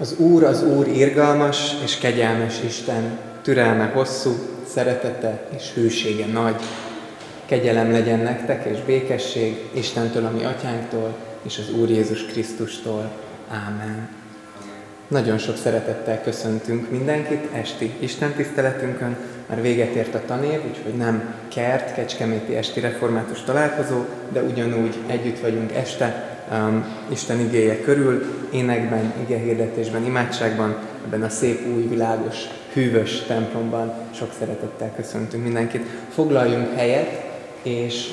Az Úr, az Úr irgalmas és kegyelmes Isten, türelme hosszú, szeretete és hűsége nagy. Kegyelem legyen nektek és békesség Istentől, ami atyánktól, és az Úr Jézus Krisztustól. Ámen. Nagyon sok szeretettel köszöntünk mindenkit esti Isten tiszteletünkön. Már véget ért a tanév, úgyhogy nem kert, kecskeméti esti református találkozó, de ugyanúgy együtt vagyunk este, um, Isten igéje körül, énekben, hirdetésben, imádságban, ebben a szép, új, világos, hűvös templomban. Sok szeretettel köszöntünk mindenkit. Foglaljunk helyet, és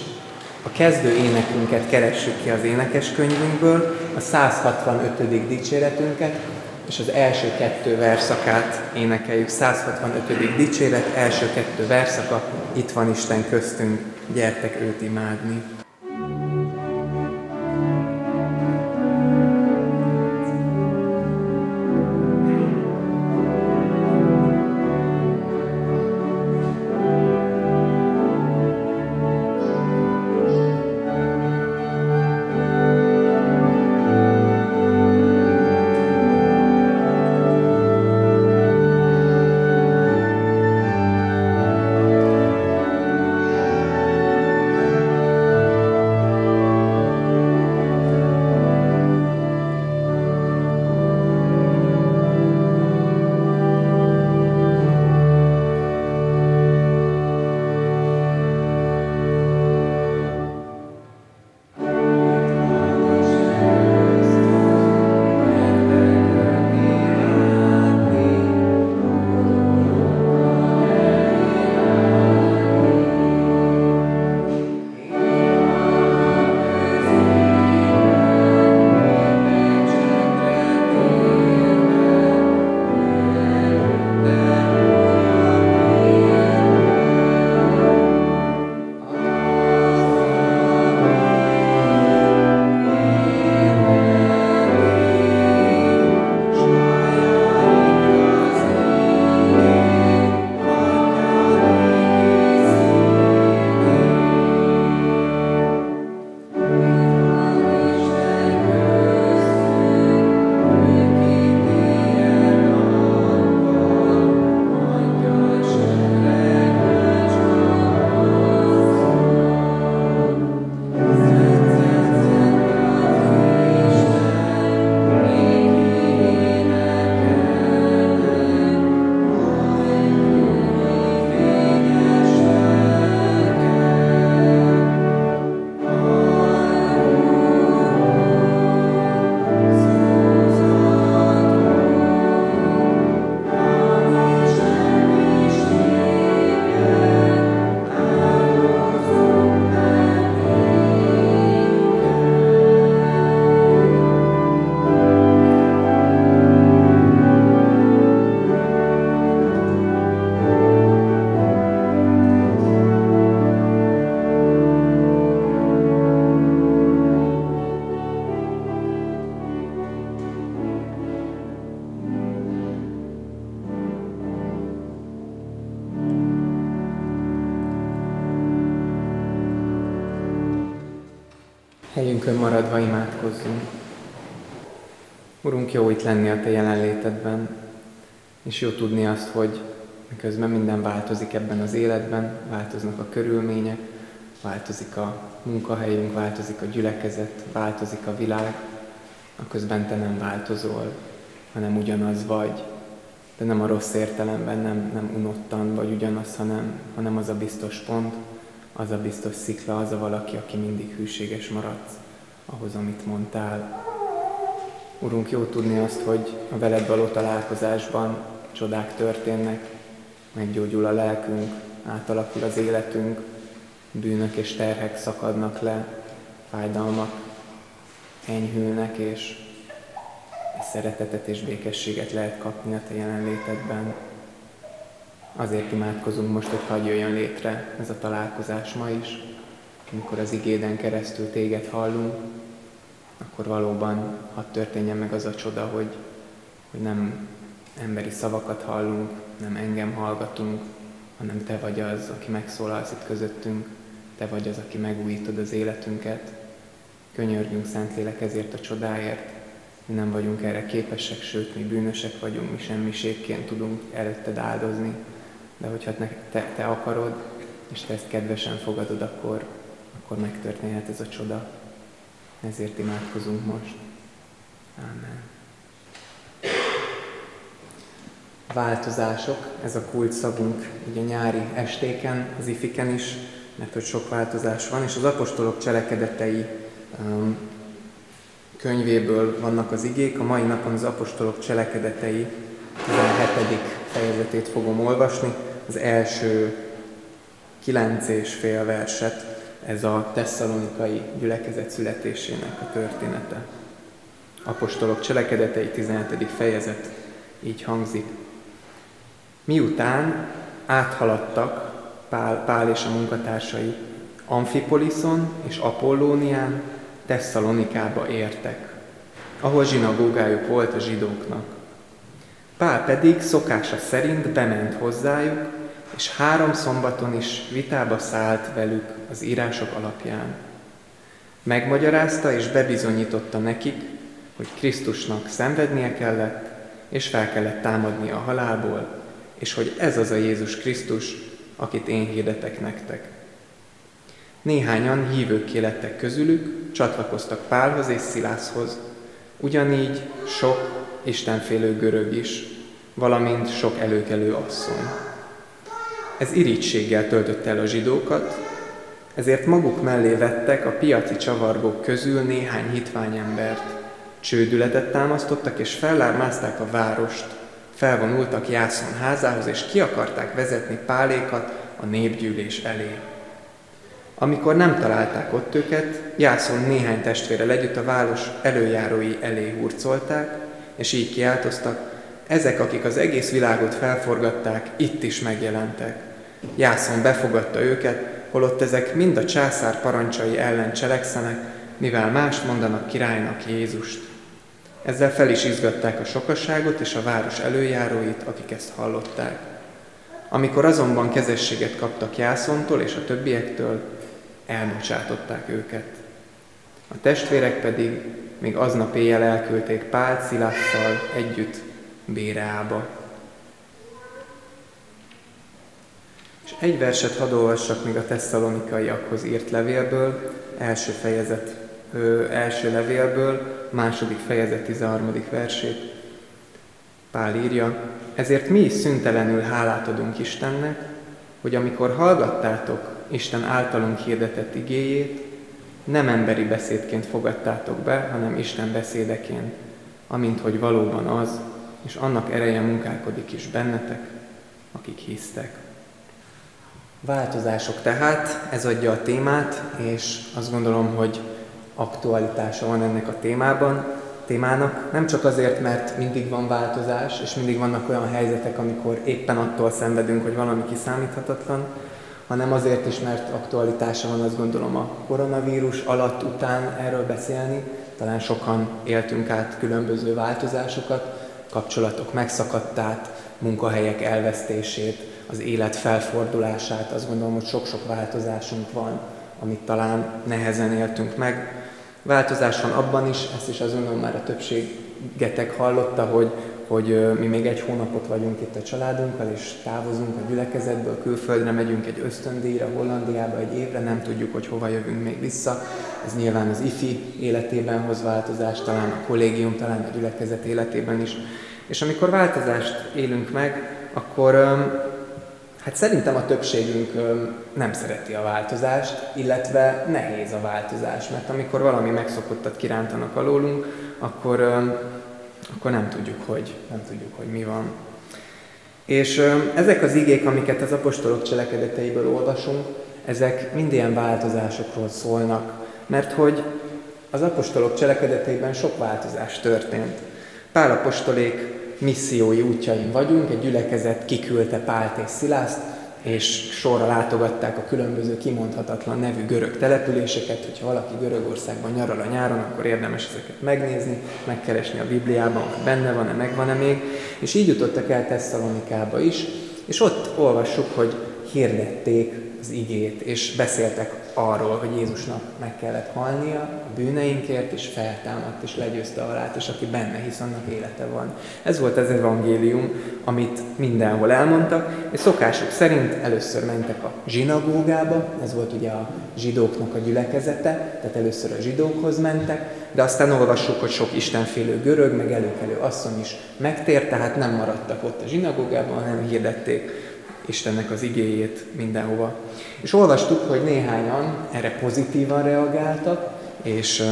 a kezdő énekünket keressük ki az énekeskönyvünkből, a 165. dicséretünket, és az első kettő verszakát énekeljük. 165. dicséret, első kettő verszaka, itt van Isten köztünk, gyertek őt imádni. Jó itt lenni a Te jelenlétedben, és jó tudni azt, hogy miközben minden változik ebben az életben, változnak a körülmények, változik a munkahelyünk, változik a gyülekezet, változik a világ, közben Te nem változol, hanem ugyanaz vagy, de nem a rossz értelemben, nem, nem unottan vagy ugyanaz, hanem, hanem az a biztos pont, az a biztos szikla, az a valaki, aki mindig hűséges maradsz ahhoz, amit mondtál. Urunk, jó tudni azt, hogy a veled való találkozásban csodák történnek, meggyógyul a lelkünk, átalakul az életünk, bűnök és terhek szakadnak le, fájdalmak enyhülnek, és szeretetet és békességet lehet kapni a Te jelenlétedben. Azért imádkozunk most, hogy hagyj jöjjön létre ez a találkozás ma is, amikor az igéden keresztül téged hallunk, akkor valóban hadd történjen meg az a csoda, hogy, hogy nem emberi szavakat hallunk, nem engem hallgatunk, hanem Te vagy az, aki megszólalsz itt közöttünk, Te vagy az, aki megújítod az életünket. Könyörgünk, Szentlélek, ezért a csodáért, mi nem vagyunk erre képesek, sőt, mi bűnösek vagyunk, mi semmiségként tudunk előtted áldozni. De hogyha te, te akarod, és te ezt kedvesen fogadod, akkor, akkor megtörténhet ez a csoda. Ezért imádkozunk most. Amen. Változások, ez a kult szavunk így nyári estéken, az ifiken is, mert hogy sok változás van, és az apostolok cselekedetei um, könyvéből vannak az igék. A mai napon az apostolok cselekedetei 17. fejezetét fogom olvasni. Az első kilenc és fél verset, ez a tesszalonikai gyülekezet születésének a története. Apostolok cselekedetei 17. fejezet így hangzik. Miután áthaladtak Pál, Pál és a munkatársai Amfipoliszon és Apollónián, Tesszalonikába értek, ahol zsinagógájuk volt a zsidóknak. Pál pedig szokása szerint bement hozzájuk, és három szombaton is vitába szállt velük az írások alapján. Megmagyarázta és bebizonyította nekik, hogy Krisztusnak szenvednie kellett, és fel kellett támadnia a halálból, és hogy ez az a Jézus Krisztus, akit én hirdetek nektek. Néhányan hívők lettek közülük, csatlakoztak Pálhoz és Szilászhoz, ugyanígy sok istenfélő görög is, valamint sok előkelő asszony. Ez irítséggel töltötte el a zsidókat, ezért maguk mellé vettek a piaci csavargók közül néhány hitvány embert. Csődületet támasztottak és fellármázták a várost, felvonultak Jászon házához, és ki akarták vezetni Pálékat a népgyűlés elé. Amikor nem találták ott őket, Jászon néhány testvére együtt a város előjárói elé hurcolták, és így kiáltoztak, ezek, akik az egész világot felforgatták, itt is megjelentek. Jászon befogadta őket, holott ezek mind a császár parancsai ellen cselekszenek, mivel más mondanak királynak Jézust. Ezzel fel is izgatták a sokasságot és a város előjáróit, akik ezt hallották. Amikor azonban kezességet kaptak Jászontól és a többiektől, elbocsátották őket. A testvérek pedig még aznap éjjel elküldték Pál Szilásszal együtt Béreába. Egy verset hadd olvassak még a tesszalonikaiakhoz írt levélből, első fejezet, ö, első levélből, második fejezet 13. versét. Pál írja, ezért mi is szüntelenül hálát adunk Istennek, hogy amikor hallgattátok Isten általunk hirdetett igéjét, nem emberi beszédként fogadtátok be, hanem Isten beszédeként, amint hogy valóban az, és annak ereje munkálkodik is bennetek, akik hisztek. Változások tehát, ez adja a témát, és azt gondolom, hogy aktualitása van ennek a témában, témának. Nem csak azért, mert mindig van változás, és mindig vannak olyan helyzetek, amikor éppen attól szenvedünk, hogy valami kiszámíthatatlan, hanem azért is, mert aktualitása van, azt gondolom, a koronavírus alatt, után erről beszélni. Talán sokan éltünk át különböző változásokat, kapcsolatok megszakadtát, munkahelyek elvesztését, az élet felfordulását. Azt gondolom, hogy sok-sok változásunk van, amit talán nehezen éltünk meg. Változás van abban is, ezt is az önön már a többségetek hallotta, hogy, hogy mi még egy hónapot vagyunk itt a családunkkal, és távozunk a gyülekezetből, külföldre megyünk egy ösztöndíjra, Hollandiába egy évre, nem tudjuk, hogy hova jövünk még vissza. Ez nyilván az IFI életében hoz változást, talán a kollégium, talán a gyülekezet életében is. És amikor változást élünk meg, akkor Hát szerintem a többségünk nem szereti a változást, illetve nehéz a változás, mert amikor valami megszokottat kirántanak alólunk, akkor, akkor nem tudjuk, hogy, nem tudjuk, hogy mi van. És ezek az igék, amiket az apostolok cselekedeteiből olvasunk, ezek mind ilyen változásokról szólnak, mert hogy az apostolok cselekedeteiben sok változás történt. Pál apostolék missziói útjain vagyunk, egy gyülekezet kiküldte Pált és Szilászt, és sorra látogatták a különböző kimondhatatlan nevű görög településeket, hogyha valaki Görögországban nyaral a nyáron, akkor érdemes ezeket megnézni, megkeresni a Bibliában, hogy benne van-e, megvan-e még, és így jutottak el Tesszalonikába is, és ott olvassuk, hogy hirdették az igét, és beszéltek arról, hogy Jézusnak meg kellett halnia a bűneinkért, és feltámadt, és legyőzte a halált, és aki benne hisz, annak élete van. Ez volt az evangélium, amit mindenhol elmondtak, és szokásuk szerint először mentek a zsinagógába, ez volt ugye a zsidóknak a gyülekezete, tehát először a zsidókhoz mentek, de aztán olvassuk, hogy sok istenfélő görög, meg előkelő asszony is megtért, tehát nem maradtak ott a zsinagógában, hanem hirdették Istennek az igéjét mindenhova. És olvastuk, hogy néhányan erre pozitívan reagáltak, és,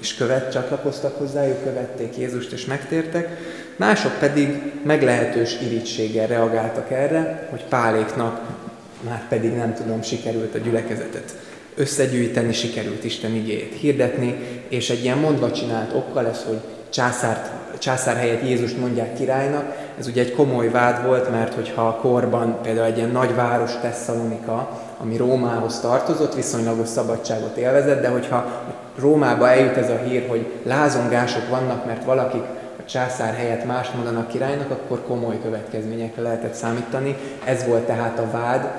és követ, csatlakoztak hozzájuk, követték Jézust és megtértek, mások pedig meglehetős irítséggel reagáltak erre, hogy Páléknak már pedig nem tudom, sikerült a gyülekezetet összegyűjteni, sikerült Isten igéjét hirdetni, és egy ilyen mondva csinált okkal lesz, hogy császárt, császár helyett Jézust mondják királynak. Ez ugye egy komoly vád volt, mert hogyha a korban például egy ilyen nagy város Tesszalonika, ami Rómához tartozott, viszonylagos szabadságot élvezett, de hogyha Rómába eljut ez a hír, hogy lázongások vannak, mert valakik a császár helyett más mondanak királynak, akkor komoly következményekre lehetett számítani. Ez volt tehát a vád,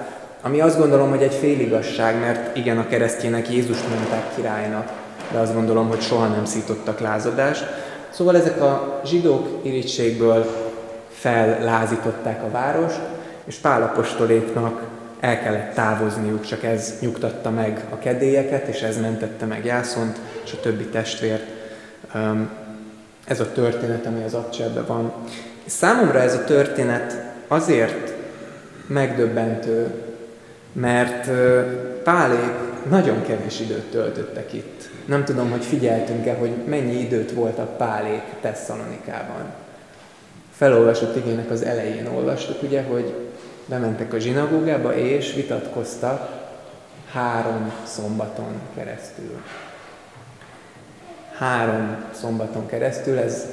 ami azt gondolom, hogy egy féligasság, mert igen, a keresztjének Jézust mondták királynak, de azt gondolom, hogy soha nem szítottak lázadást. Szóval ezek a zsidók irítségből fellázították a várost, és Pálapostoléknak el kellett távozniuk, csak ez nyugtatta meg a kedélyeket, és ez mentette meg Jászont és a többi testvért. Ez a történet, ami az abcserben van. Számomra ez a történet azért megdöbbentő, mert Pálék nagyon kevés időt töltöttek itt. Nem tudom, hogy figyeltünk-e, hogy mennyi időt voltak Pálék Tesszalonikában. Felolvasott igének az elején olvastuk, ugye, hogy bementek a zsinagógába, és vitatkoztak három szombaton keresztül. Három szombaton keresztül, ez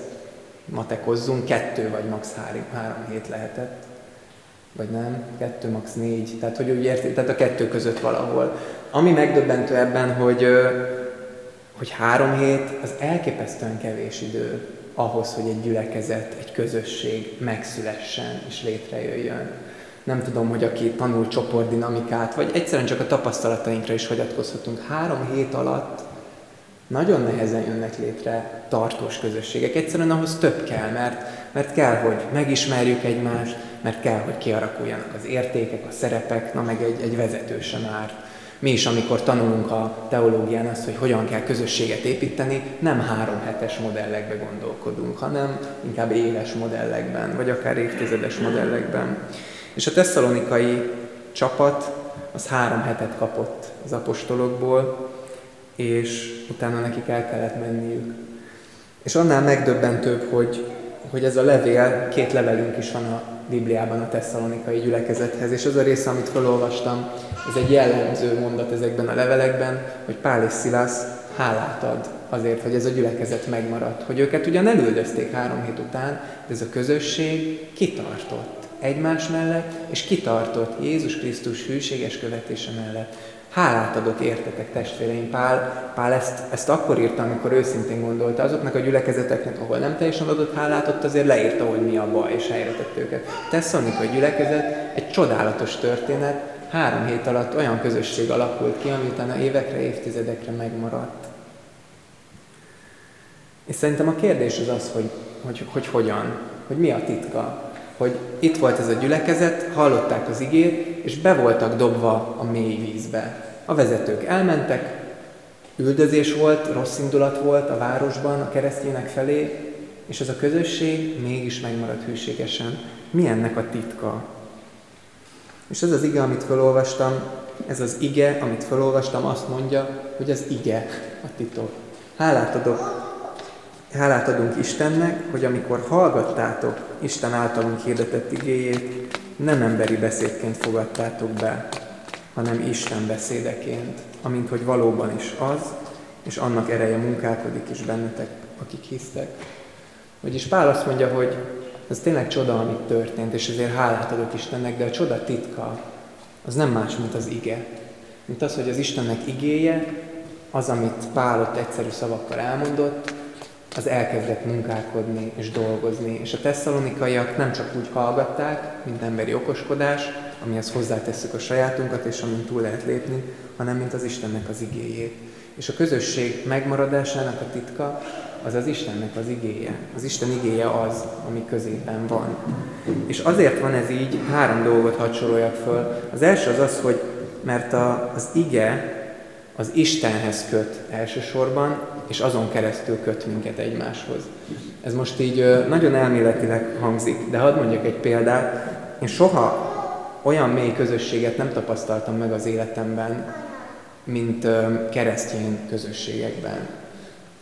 matekozzunk, kettő vagy max. három, három hét lehetett vagy nem, kettő, max. négy, tehát hogy úgy érti, tehát a kettő között valahol. Ami megdöbbentő ebben, hogy, hogy három hét az elképesztően kevés idő ahhoz, hogy egy gyülekezet, egy közösség megszülessen és létrejöjjön. Nem tudom, hogy aki tanul csoportdinamikát, vagy egyszerűen csak a tapasztalatainkra is hagyatkozhatunk. Három hét alatt nagyon nehezen jönnek létre tartós közösségek. Egyszerűen ahhoz több kell, mert, mert kell, hogy megismerjük egymást, mert kell, hogy kiarakuljanak az értékek, a szerepek, na meg egy, egy vezető sem árt. Mi is, amikor tanulunk a teológián azt, hogy hogyan kell közösséget építeni, nem három hetes modellekbe gondolkodunk, hanem inkább éles modellekben, vagy akár évtizedes modellekben. És a tesszalonikai csapat az három hetet kapott az apostolokból, és utána nekik el kellett menniük. És annál megdöbbentőbb, hogy, hogy ez a levél, két levelünk is van a Bibliában a tesszalonikai gyülekezethez, és az a része, amit felolvastam, ez egy jellemző mondat ezekben a levelekben, hogy Pál és Szilász hálát ad azért, hogy ez a gyülekezet megmaradt. Hogy őket ugyan elüldözték három hét után, de ez a közösség kitartott egymás mellett, és kitartott Jézus Krisztus hűséges követése mellett. Hálát adok értetek, testvéreim. Pál, Pál ezt, ezt akkor írta, amikor őszintén gondolta. Azoknak a gyülekezeteknek, ahol nem teljesen adott hálát, ott azért leírta, hogy mi a baj, és helyre tett őket. a gyülekezet egy csodálatos történet, három hét alatt olyan közösség alakult ki, ami utána évekre, évtizedekre megmaradt. És szerintem a kérdés az az, hogy, hogy, hogy hogyan, hogy mi a titka, hogy itt volt ez a gyülekezet, hallották az igét, és be voltak dobva a mély vízbe. A vezetők elmentek, üldözés volt, rossz indulat volt a városban a keresztjének felé, és ez a közösség mégis megmaradt hűségesen. Mi ennek a titka? És ez az ige, amit felolvastam, ez az ige, amit felolvastam, azt mondja, hogy az ige a titok. Hálát adok Hálát adunk Istennek, hogy amikor hallgattátok Isten általunk hirdetett igéjét, nem emberi beszédként fogadtátok be, hanem Isten beszédeként, amint hogy valóban is az, és annak ereje munkálkodik is bennetek, akik hisztek. Vagyis Pál azt mondja, hogy ez tényleg csoda, amit történt, és ezért hálát adok Istennek, de a csoda titka az nem más, mint az ige. Mint az, hogy az Istennek igéje, az, amit Pál ott egyszerű szavakkal elmondott, az elkezdett munkálkodni és dolgozni. És a tesszalonikaiak nem csak úgy hallgatták, mint emberi okoskodás, amihez hozzátesszük a sajátunkat, és amin túl lehet lépni, hanem mint az Istennek az igéjét. És a közösség megmaradásának a titka az az Istennek az igéje. Az Isten igéje az, ami középen van. És azért van ez így, három dolgot hadd föl. Az első az az, hogy mert a, az ige az Istenhez köt elsősorban, és azon keresztül köt minket egymáshoz. Ez most így nagyon elméletileg hangzik, de hadd mondjak egy példát. Én soha olyan mély közösséget nem tapasztaltam meg az életemben, mint keresztény közösségekben.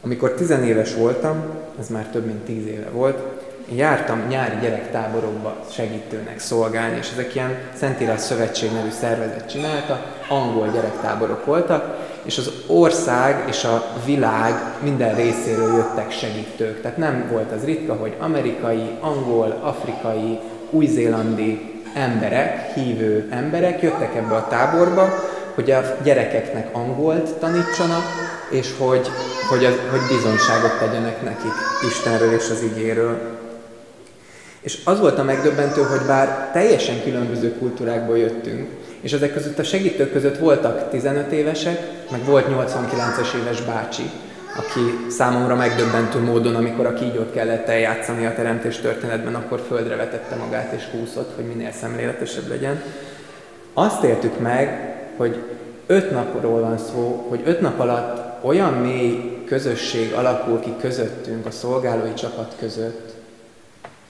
Amikor tizenéves voltam, ez már több mint tíz éve volt, én jártam nyári gyerektáborokba segítőnek szolgálni, és ezek ilyen Szentírás Szövetség nevű szervezet csinálta, angol gyerektáborok voltak, és az ország és a világ minden részéről jöttek segítők. Tehát nem volt az ritka, hogy amerikai, angol, afrikai, új-zélandi emberek, hívő emberek jöttek ebbe a táborba, hogy a gyerekeknek angolt tanítsanak, és hogy, hogy, az, hogy bizonyságot tegyenek nekik Istenről és az igéről. És az volt a megdöbbentő, hogy bár teljesen különböző kultúrákból jöttünk, és ezek között a segítők között voltak 15 évesek, meg volt 89-es éves bácsi, aki számomra megdöbbentő módon, amikor a kígyót kellett eljátszani a teremtés történetben, akkor földre vetette magát és húszott, hogy minél szemléletesebb legyen. Azt éltük meg, hogy öt napról van szó, hogy öt nap alatt olyan mély közösség alakul ki közöttünk, a szolgálói csapat között,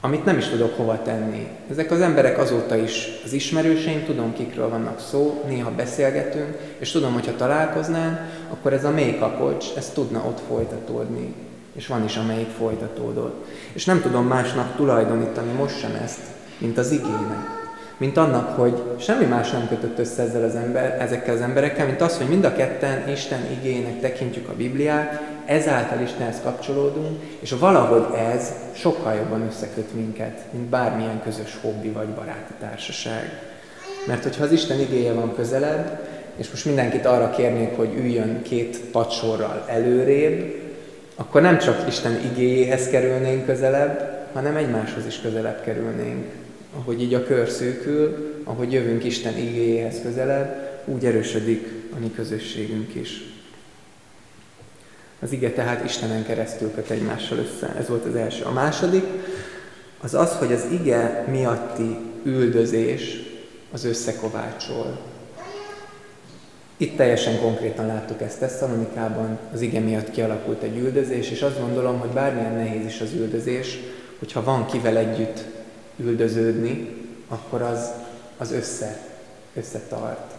amit nem is tudok hova tenni. Ezek az emberek azóta is az ismerőseim, tudom kikről vannak szó, néha beszélgetünk, és tudom, hogy ha találkoznánk, akkor ez a mély kapocs, ez tudna ott folytatódni. És van is, amelyik folytatódott. És nem tudom másnak tulajdonítani most sem ezt, mint az igének mint annak, hogy semmi más nem kötött össze ezzel az ember, ezekkel az emberekkel, mint az, hogy mind a ketten Isten igénynek tekintjük a Bibliát, ezáltal Istenhez kapcsolódunk, és valahogy ez sokkal jobban összeköt minket, mint bármilyen közös hobbi vagy baráti társaság. Mert hogyha az Isten igéje van közelebb, és most mindenkit arra kérnék, hogy üljön két padsorral előrébb, akkor nem csak Isten igéjéhez kerülnénk közelebb, hanem egymáshoz is közelebb kerülnénk ahogy így a kör szűkül, ahogy jövünk Isten igéjéhez közelebb, úgy erősödik a mi közösségünk is. Az ige tehát Istenen keresztül köt egymással össze. Ez volt az első. A második az az, hogy az ige miatti üldözés az összekovácsol. Itt teljesen konkrétan láttuk ezt Tesszalonikában, az ige miatt kialakult egy üldözés, és azt gondolom, hogy bármilyen nehéz is az üldözés, hogyha van kivel együtt üldöződni, akkor az, az össze, összetart.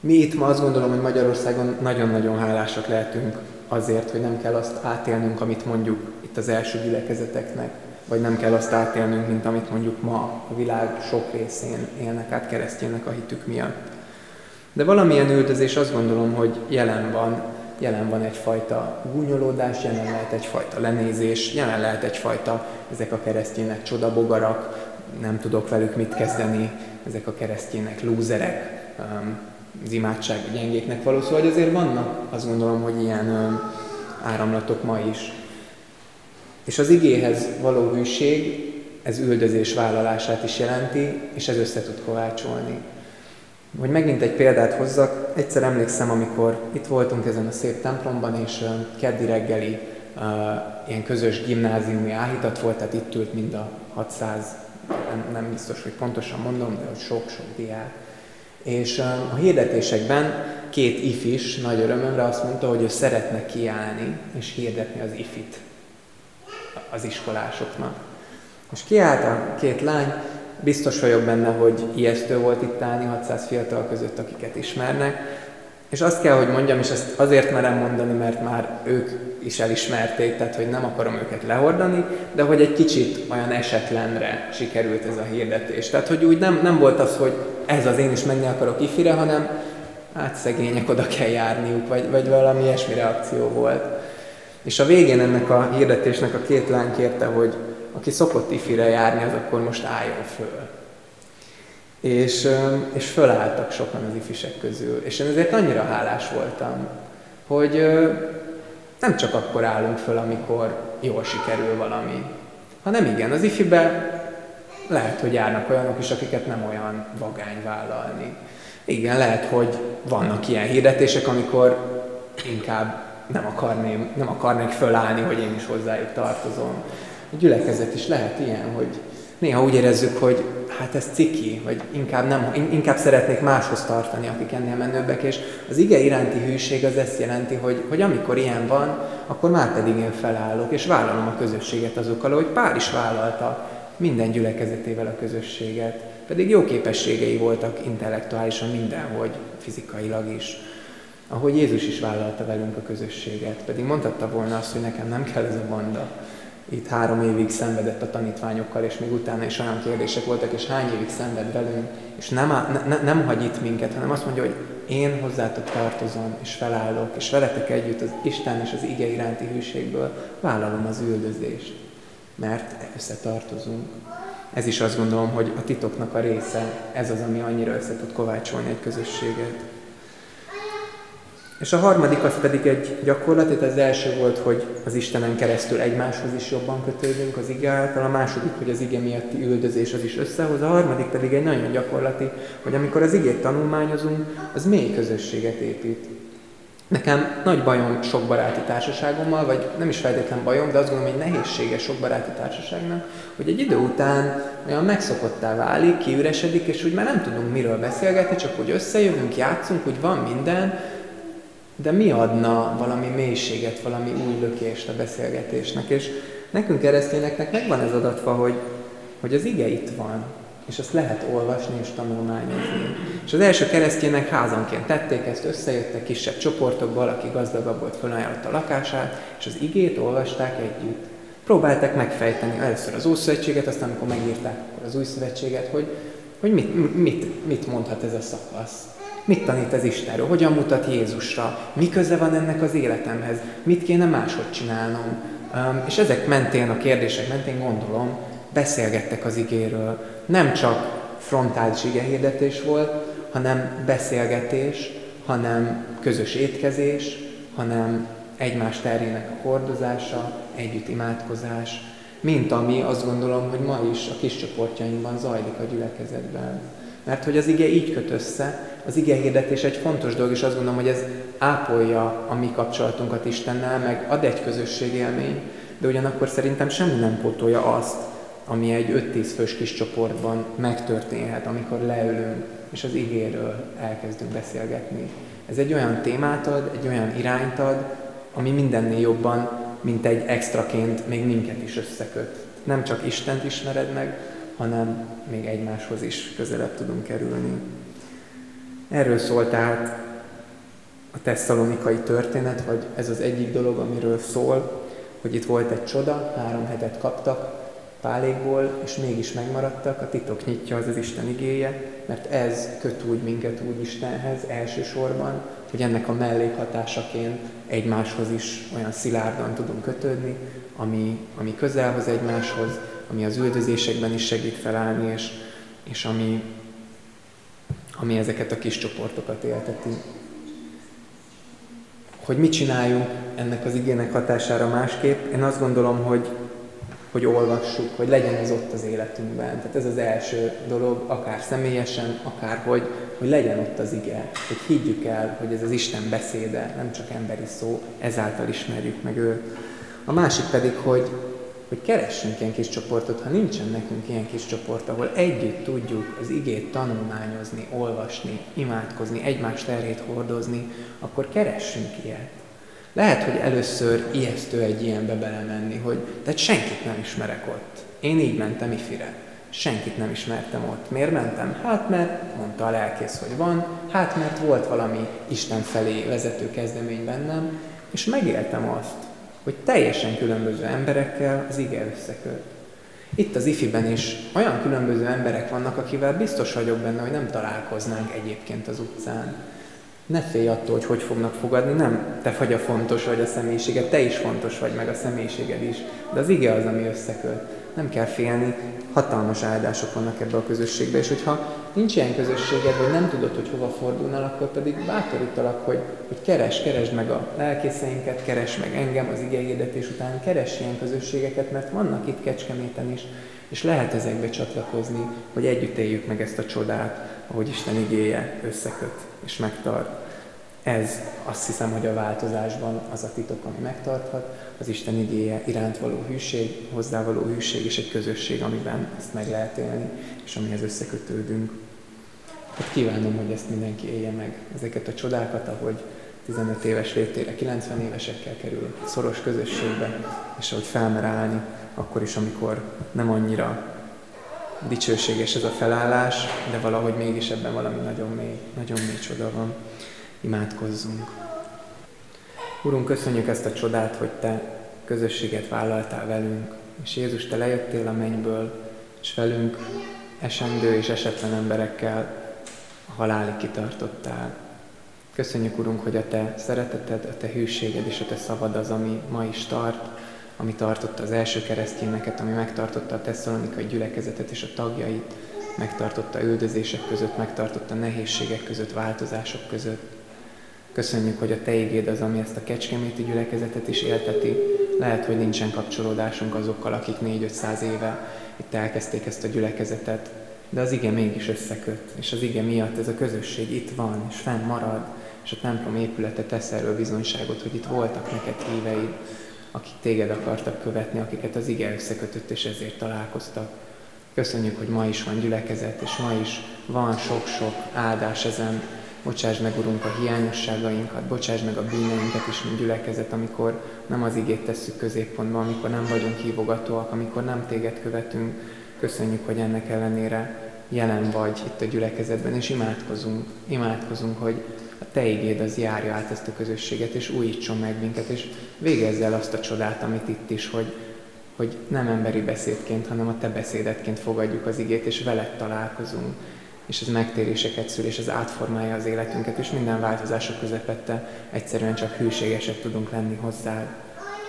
Mi itt ma azt gondolom, hogy Magyarországon nagyon-nagyon hálásak lehetünk azért, hogy nem kell azt átélnünk, amit mondjuk itt az első gyülekezeteknek, vagy nem kell azt átélnünk, mint amit mondjuk ma a világ sok részén élnek át keresztjének a hitük miatt. De valamilyen üldözés azt gondolom, hogy jelen van, jelen van egyfajta gúnyolódás, jelen lehet egyfajta lenézés, jelen lehet egyfajta ezek a keresztjének csodabogarak, nem tudok velük mit kezdeni, ezek a keresztjének lúzerek, um, az imádság gyengéknek való. Szóval azért vannak, azt gondolom, hogy ilyen um, áramlatok ma is. És az igéhez való hűség, ez üldözés vállalását is jelenti, és ez össze tud kovácsolni. Hogy megint egy példát hozzak, egyszer emlékszem, amikor itt voltunk ezen a szép templomban, és keddi reggeli uh, ilyen közös gimnáziumi áhítat volt, tehát itt ült mind a 600, nem, nem biztos, hogy pontosan mondom, de hogy sok-sok diák. És uh, a hirdetésekben két ifis nagy örömömre azt mondta, hogy ő szeretne kiállni és hirdetni az ifit az iskolásoknak. És kiállt a két lány, biztos vagyok benne, hogy ijesztő volt itt állni 600 fiatal között, akiket ismernek. És azt kell, hogy mondjam, és ezt azért merem mondani, mert már ők is elismerték, tehát hogy nem akarom őket lehordani, de hogy egy kicsit olyan esetlenre sikerült ez a hirdetés. Tehát, hogy úgy nem, nem volt az, hogy ez az én is menni akarok ifire, hanem hát szegények oda kell járniuk, vagy, vagy valami ilyesmi reakció volt. És a végén ennek a hirdetésnek a két lány kérte, hogy aki szokott ifire járni, az akkor most álljon föl. És, és fölálltak sokan az ifisek közül. És én ezért annyira hálás voltam, hogy nem csak akkor állunk föl, amikor jól sikerül valami, hanem igen, az ifibe lehet, hogy járnak olyanok is, akiket nem olyan vagány vállalni. Igen, lehet, hogy vannak ilyen hirdetések, amikor inkább nem, akarném, nem akarnék fölállni, hogy én is hozzájuk tartozom. A gyülekezet is lehet ilyen, hogy néha úgy érezzük, hogy hát ez ciki, vagy inkább, nem, inkább szeretnék máshoz tartani, akik ennél menőbbek, és az ige iránti hűség az ezt jelenti, hogy, hogy amikor ilyen van, akkor már pedig én felállok, és vállalom a közösséget azokkal, hogy Pár is vállalta minden gyülekezetével a közösséget, pedig jó képességei voltak intellektuálisan mindenhogy, fizikailag is. Ahogy Jézus is vállalta velünk a közösséget, pedig mondhatta volna azt, hogy nekem nem kell ez a banda, itt három évig szenvedett a tanítványokkal, és még utána is olyan kérdések voltak, és hány évig szenved velünk, és nem, ne, nem hagy itt minket, hanem azt mondja, hogy én hozzátok tartozom, és felállok, és veletek együtt az Isten és az ige iránti hűségből vállalom az üldözést, mert összetartozunk. Ez is azt gondolom, hogy a titoknak a része, ez az, ami annyira össze tud kovácsolni egy közösséget. És a harmadik az pedig egy gyakorlat, itt az első volt, hogy az Istenen keresztül egymáshoz is jobban kötődünk az ige által, a második, hogy az ige miatti üldözés az is összehoz, a harmadik pedig egy nagyon gyakorlati, hogy amikor az igét tanulmányozunk, az mély közösséget épít. Nekem nagy bajom sok baráti társaságommal, vagy nem is feltétlen bajom, de azt gondolom, hogy nehézsége sok baráti társaságnak, hogy egy idő után olyan megszokottá válik, kiüresedik, és úgy már nem tudunk miről beszélgetni, csak hogy összejövünk, játszunk, hogy van minden, de mi adna valami mélységet, valami új lökést a beszélgetésnek. És nekünk keresztényeknek megvan ez adatva, hogy, hogy az ige itt van, és azt lehet olvasni és tanulmányozni. És az első keresztények házanként tették ezt, összejöttek kisebb csoportokba, aki gazdagabb volt, felajánlott a lakását, és az igét olvasták együtt. Próbálták megfejteni először az Ószövetséget, aztán amikor megírták akkor az Új Szövetséget, hogy, hogy mit, mit, mit mondhat ez a szakasz. Mit tanít ez Istenről? Hogyan mutat Jézusra? Mi köze van ennek az életemhez? Mit kéne máshogy csinálnom? És ezek mentén, a kérdések mentén gondolom, beszélgettek az igéről. Nem csak frontális igehirdetés volt, hanem beszélgetés, hanem közös étkezés, hanem egymás terjének a hordozása, együtt imádkozás, mint ami azt gondolom, hogy ma is a kis csoportjainkban zajlik a gyülekezetben. Mert hogy az ige így köt össze, az ige hirdetés egy fontos dolog, és azt gondolom, hogy ez ápolja a mi kapcsolatunkat Istennel, meg ad egy közösségélmény, de ugyanakkor szerintem semmi nem pótolja azt, ami egy 5-10 fős kis csoportban megtörténhet, amikor leülünk, és az igéről elkezdünk beszélgetni. Ez egy olyan témát ad, egy olyan irányt ad, ami mindennél jobban, mint egy extraként még minket is összeköt. Nem csak Istent ismered meg, hanem még egymáshoz is közelebb tudunk kerülni. Erről szól tehát a tesszalonikai történet, vagy ez az egyik dolog, amiről szól, hogy itt volt egy csoda, három hetet kaptak pálékból, és mégis megmaradtak, a titok nyitja az az Isten igéje, mert ez köt úgy minket úgy Istenhez elsősorban, hogy ennek a mellékhatásaként egymáshoz is olyan szilárdan tudunk kötődni, ami, ami közelhoz egymáshoz, ami az üldözésekben is segít felállni, és, és ami, ami ezeket a kis csoportokat élteti. Hogy mit csináljunk ennek az igének hatására másképp, én azt gondolom, hogy, hogy olvassuk, hogy legyen ez ott az életünkben. Tehát ez az első dolog, akár személyesen, akár hogy, hogy legyen ott az ige, hogy higgyük el, hogy ez az Isten beszéde, nem csak emberi szó, ezáltal ismerjük meg őt. A másik pedig, hogy, hogy keressünk ilyen kis csoportot, ha nincsen nekünk ilyen kis csoport, ahol együtt tudjuk az igét tanulmányozni, olvasni, imádkozni, egymás terhét hordozni, akkor keressünk ilyet. Lehet, hogy először ijesztő egy ilyenbe belemenni, hogy tehát senkit nem ismerek ott. Én így mentem ifire. Senkit nem ismertem ott. Miért mentem? Hát mert mondta a lelkész, hogy van, hát mert volt valami Isten felé vezető kezdemény bennem, és megéltem azt, hogy teljesen különböző emberekkel az ige összeköt. Itt az ifiben is olyan különböző emberek vannak, akivel biztos vagyok benne, hogy nem találkoznánk egyébként az utcán. Ne félj attól, hogy hogy fognak fogadni, nem te vagy a fontos vagy a személyiséged, te is fontos vagy, meg a személyiséged is, de az ige az, ami összeköt. Nem kell félni, hatalmas áldások vannak ebbe a közösségbe, és hogyha nincs ilyen közösséged, vagy nem tudod, hogy hova fordulnál, akkor pedig bátorítalak, hogy, hogy keres, keresd meg a lelkészeinket, keres meg engem az igényhirdetés után, keres ilyen közösségeket, mert vannak itt Kecskeméten is, És lehet ezekbe csatlakozni, hogy együtt éljük meg ezt a csodát, ahogy Isten igéje összeköt és megtart. Ez azt hiszem, hogy a változásban az a titok, ami megtarthat, az Isten igéje iránt való hűség, hozzá való hűség és egy közösség, amiben ezt meg lehet élni, és amihez összekötődünk. Hát kívánom, hogy ezt mindenki élje meg, ezeket a csodákat, ahogy 15 éves létére 90 évesekkel kerül szoros közösségbe, és ahogy felmer állni, akkor is, amikor nem annyira dicsőséges ez a felállás, de valahogy mégis ebben valami nagyon mély, nagyon mély csoda van. Imádkozzunk. Urunk, köszönjük ezt a csodát, hogy Te közösséget vállaltál velünk, és Jézus, Te lejöttél a mennyből, és velünk esendő és esetlen emberekkel a halálig kitartottál. Köszönjük, Urunk, hogy a Te szereteted, a Te hűséged és a Te szavad az, ami ma is tart, ami tartotta az első keresztényeket, ami megtartotta a tesszalonikai gyülekezetet és a tagjait, megtartotta üldözések között, megtartotta nehézségek között, változások között. Köszönjük, hogy a Te igéd az, ami ezt a kecskeméti gyülekezetet is élteti. Lehet, hogy nincsen kapcsolódásunk azokkal, akik 4-500 éve itt elkezdték ezt a gyülekezetet, de az ige mégis összeköt, és az ige miatt ez a közösség itt van, és fenn marad, és a templom épülete tesz erről bizonyságot, hogy itt voltak neked híveid, akik téged akartak követni, akiket az ige összekötött, és ezért találkoztak. Köszönjük, hogy ma is van gyülekezet, és ma is van sok-sok áldás ezen. Bocsáss meg, Urunk, a hiányosságainkat, bocsáss meg a bűneinket is, mint gyülekezet, amikor nem az igét tesszük középpontba, amikor nem vagyunk hívogatóak, amikor nem téged követünk. Köszönjük, hogy ennek ellenére jelen vagy itt a gyülekezetben, és imádkozunk, imádkozunk, hogy a Te igéd az járja át ezt a közösséget, és újítson meg minket, és végezz el azt a csodát, amit itt is, hogy, hogy nem emberi beszédként, hanem a Te beszédetként fogadjuk az igét, és veled találkozunk, és ez megtéréseket szül, és ez átformálja az életünket, és minden változások közepette egyszerűen csak hűségesek tudunk lenni hozzád.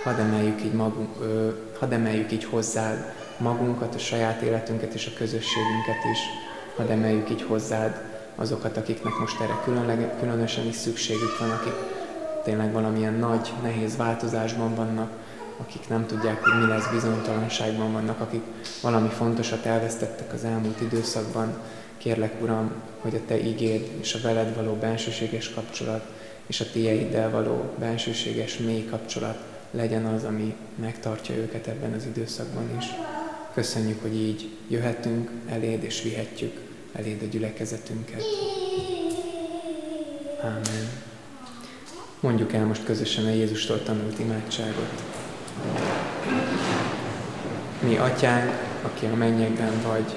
Hadd emeljük így, magunk, ö, hadd emeljük így hozzád magunkat, a saját életünket és a közösségünket is. Hadd emeljük így hozzád azokat, akiknek most erre különleg, különösen is szükségük van, akik tényleg valamilyen nagy, nehéz változásban vannak, akik nem tudják, hogy mi lesz, bizonytalanságban vannak, akik valami fontosat elvesztettek az elmúlt időszakban. Kérlek, Uram, hogy a Te igéd és a veled való bensőséges kapcsolat és a tieiddel való bensőséges mély kapcsolat legyen az, ami megtartja őket ebben az időszakban is. Köszönjük, hogy így jöhetünk eléd és vihetjük eléd a gyülekezetünket. Ámen. Mondjuk el most közösen a Jézustól tanult imádságot. Mi, Atyánk, aki a mennyekben vagy,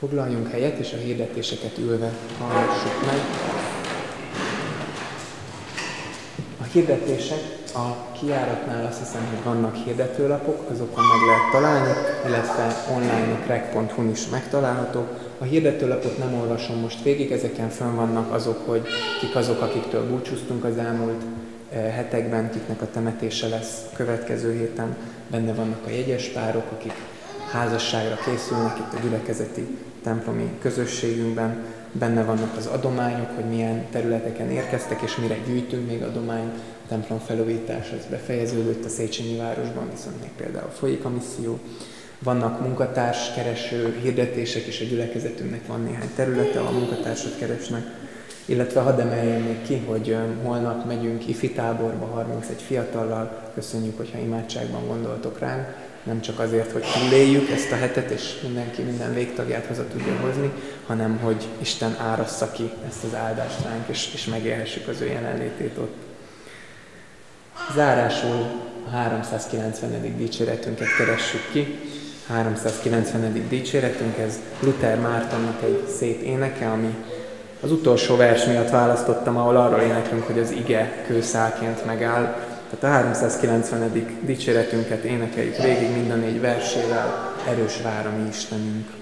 Foglaljunk helyet, és a hirdetéseket ülve hallgassuk meg. A hirdetések a kiáratnál azt hiszem, hogy vannak hirdetőlapok, azokon meg lehet találni, illetve online a crack.hu is megtalálható. A hirdetőlapot nem olvasom most végig, ezeken fönn vannak azok, hogy kik azok, akiktől búcsúztunk az elmúlt eh, hetekben, kiknek a temetése lesz a következő héten. Benne vannak a jegyes párok, akik házasságra készülnek itt a gyülekezeti templomi közösségünkben. Benne vannak az adományok, hogy milyen területeken érkeztek, és mire gyűjtünk még adományt templom felújítás az befejeződött a Széchenyi városban, viszont még például folyik a misszió. Vannak munkatárs kereső hirdetések is a gyülekezetünknek, van néhány területe, a munkatársat keresnek. Illetve hadd emeljem még ki, hogy holnap megyünk ifi táborba 31 fiatallal. Köszönjük, hogyha imádságban gondoltok ránk. Nem csak azért, hogy túléljük ezt a hetet, és mindenki minden végtagját haza tudja hozni, hanem hogy Isten árassza ki ezt az áldást ránk, és, és megélhessük az ő jelenlétét ott. Zárásul a 390. dicséretünket keressük ki. 390. dicséretünk, ez Luther Mártonnak egy szép éneke, ami az utolsó vers miatt választottam, ahol arról éneklünk, hogy az ige kőszálként megáll. Tehát a 390. dicséretünket énekeljük végig mind a négy versével. erős vár a mi Istenünk.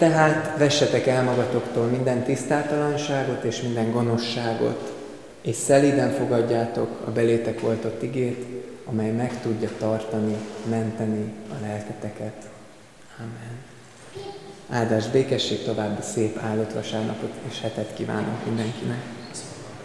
Tehát vessetek el magatoktól minden tisztátalanságot és minden gonoszságot, és szelíden fogadjátok a belétek oltott igét, amely meg tudja tartani, menteni a lelketeket. Amen. Áldás, békesség, további szép áldott vasárnapot és hetet kívánok mindenkinek.